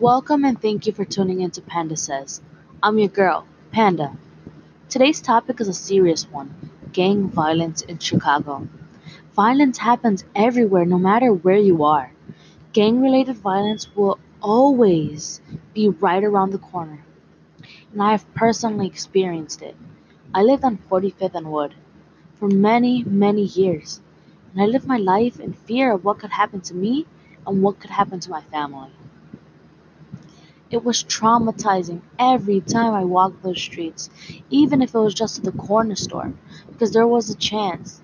Welcome and thank you for tuning into Panda Says. I'm your girl, Panda. Today's topic is a serious one gang violence in Chicago. Violence happens everywhere, no matter where you are. Gang related violence will always be right around the corner, and I have personally experienced it. I lived on 45th and Wood for many, many years, and I lived my life in fear of what could happen to me and what could happen to my family. It was traumatizing every time I walked those streets, even if it was just to the corner store, because there was a chance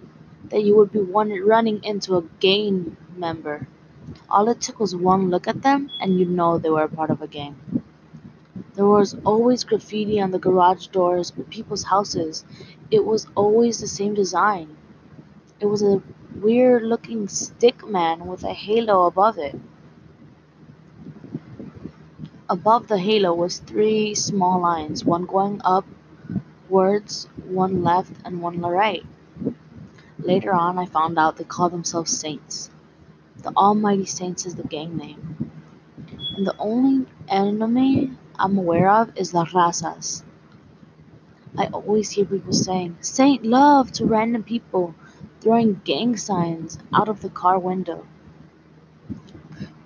that you would be one running into a gang member. All it took was one look at them, and you'd know they were a part of a gang. There was always graffiti on the garage doors of people's houses. It was always the same design. It was a weird looking stick man with a halo above it. Above the halo was three small lines, one going upwards, one left, and one right. Later on, I found out they call themselves Saints. The Almighty Saints is the gang name. And the only enemy I'm aware of is the Razas. I always hear people saying, Saint love to random people, throwing gang signs out of the car window.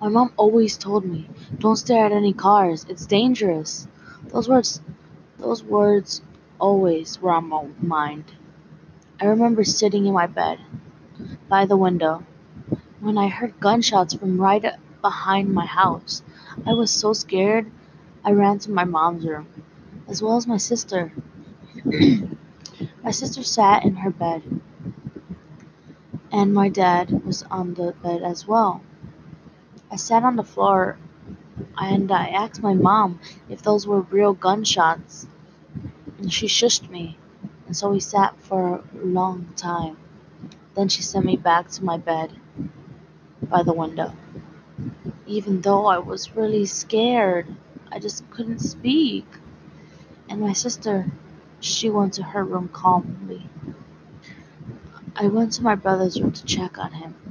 My mom always told me, "Don't stare at any cars. It's dangerous." Those words those words always were on my mind. I remember sitting in my bed by the window when I heard gunshots from right behind my house. I was so scared I ran to my mom's room, as well as my sister. my sister sat in her bed, and my dad was on the bed as well. I sat on the floor and I asked my mom if those were real gunshots, and she shushed me, and so we sat for a long time. Then she sent me back to my bed by the window. Even though I was really scared, I just couldn't speak. And my sister, she went to her room calmly. I went to my brother's room to check on him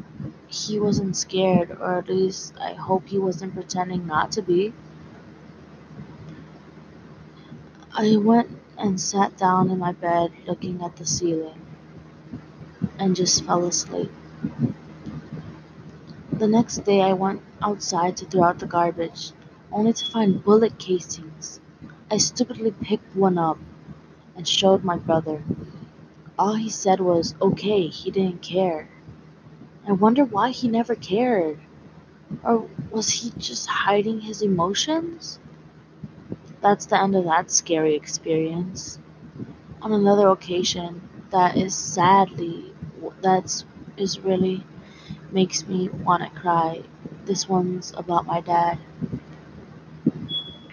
he wasn't scared, or at least I hope he wasn't pretending not to be. I went and sat down in my bed looking at the ceiling and just fell asleep. The next day, I went outside to throw out the garbage, only to find bullet casings. I stupidly picked one up and showed my brother. All he said was, okay, he didn't care. I wonder why he never cared. Or was he just hiding his emotions? That's the end of that scary experience. On another occasion, that is sadly, that's is really makes me want to cry. This one's about my dad.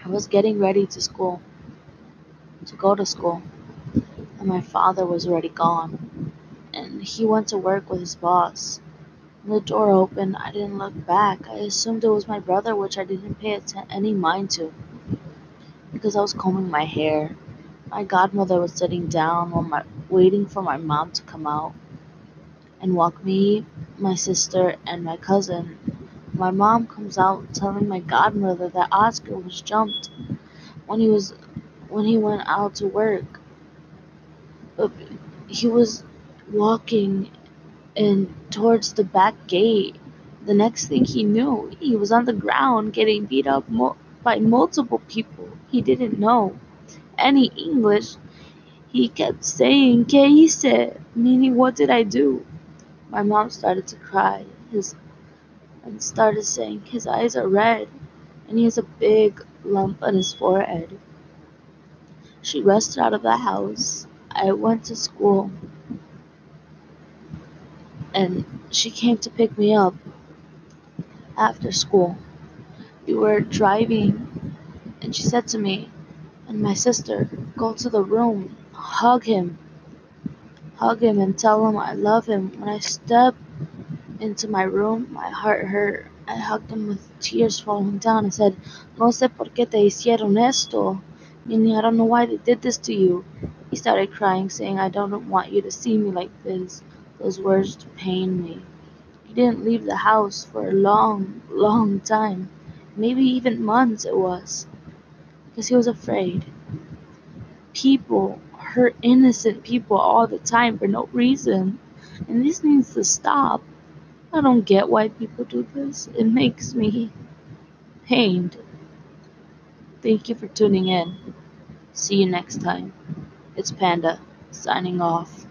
I was getting ready to school, to go to school, and my father was already gone, and he went to work with his boss. The door opened, I didn't look back. I assumed it was my brother, which I didn't pay any mind to because I was combing my hair. My godmother was sitting down while my, waiting for my mom to come out and walk me, my sister, and my cousin. My mom comes out telling my godmother that Oscar was jumped when he was when he went out to work. But he was walking and towards the back gate. The next thing he knew, he was on the ground getting beat up mo- by multiple people. He didn't know any English. He kept saying, ¿Qué hice? Meaning, what did I do? My mom started to cry his, and started saying, His eyes are red and he has a big lump on his forehead. She rushed out of the house. I went to school and she came to pick me up after school. We were driving, and she said to me and my sister, Go to the room, hug him, hug him, and tell him I love him. When I stepped into my room, my heart hurt. I hugged him with tears falling down and said, No sé por qué te hicieron esto. Meaning, I don't know why they did this to you. He started crying, saying, I don't want you to see me like this. Those words pained me. He didn't leave the house for a long, long time. maybe even months it was, because he was afraid. People hurt innocent people all the time for no reason, and this needs to stop. I don't get why people do this. It makes me pained. Thank you for tuning in. See you next time. It's Panda, signing off.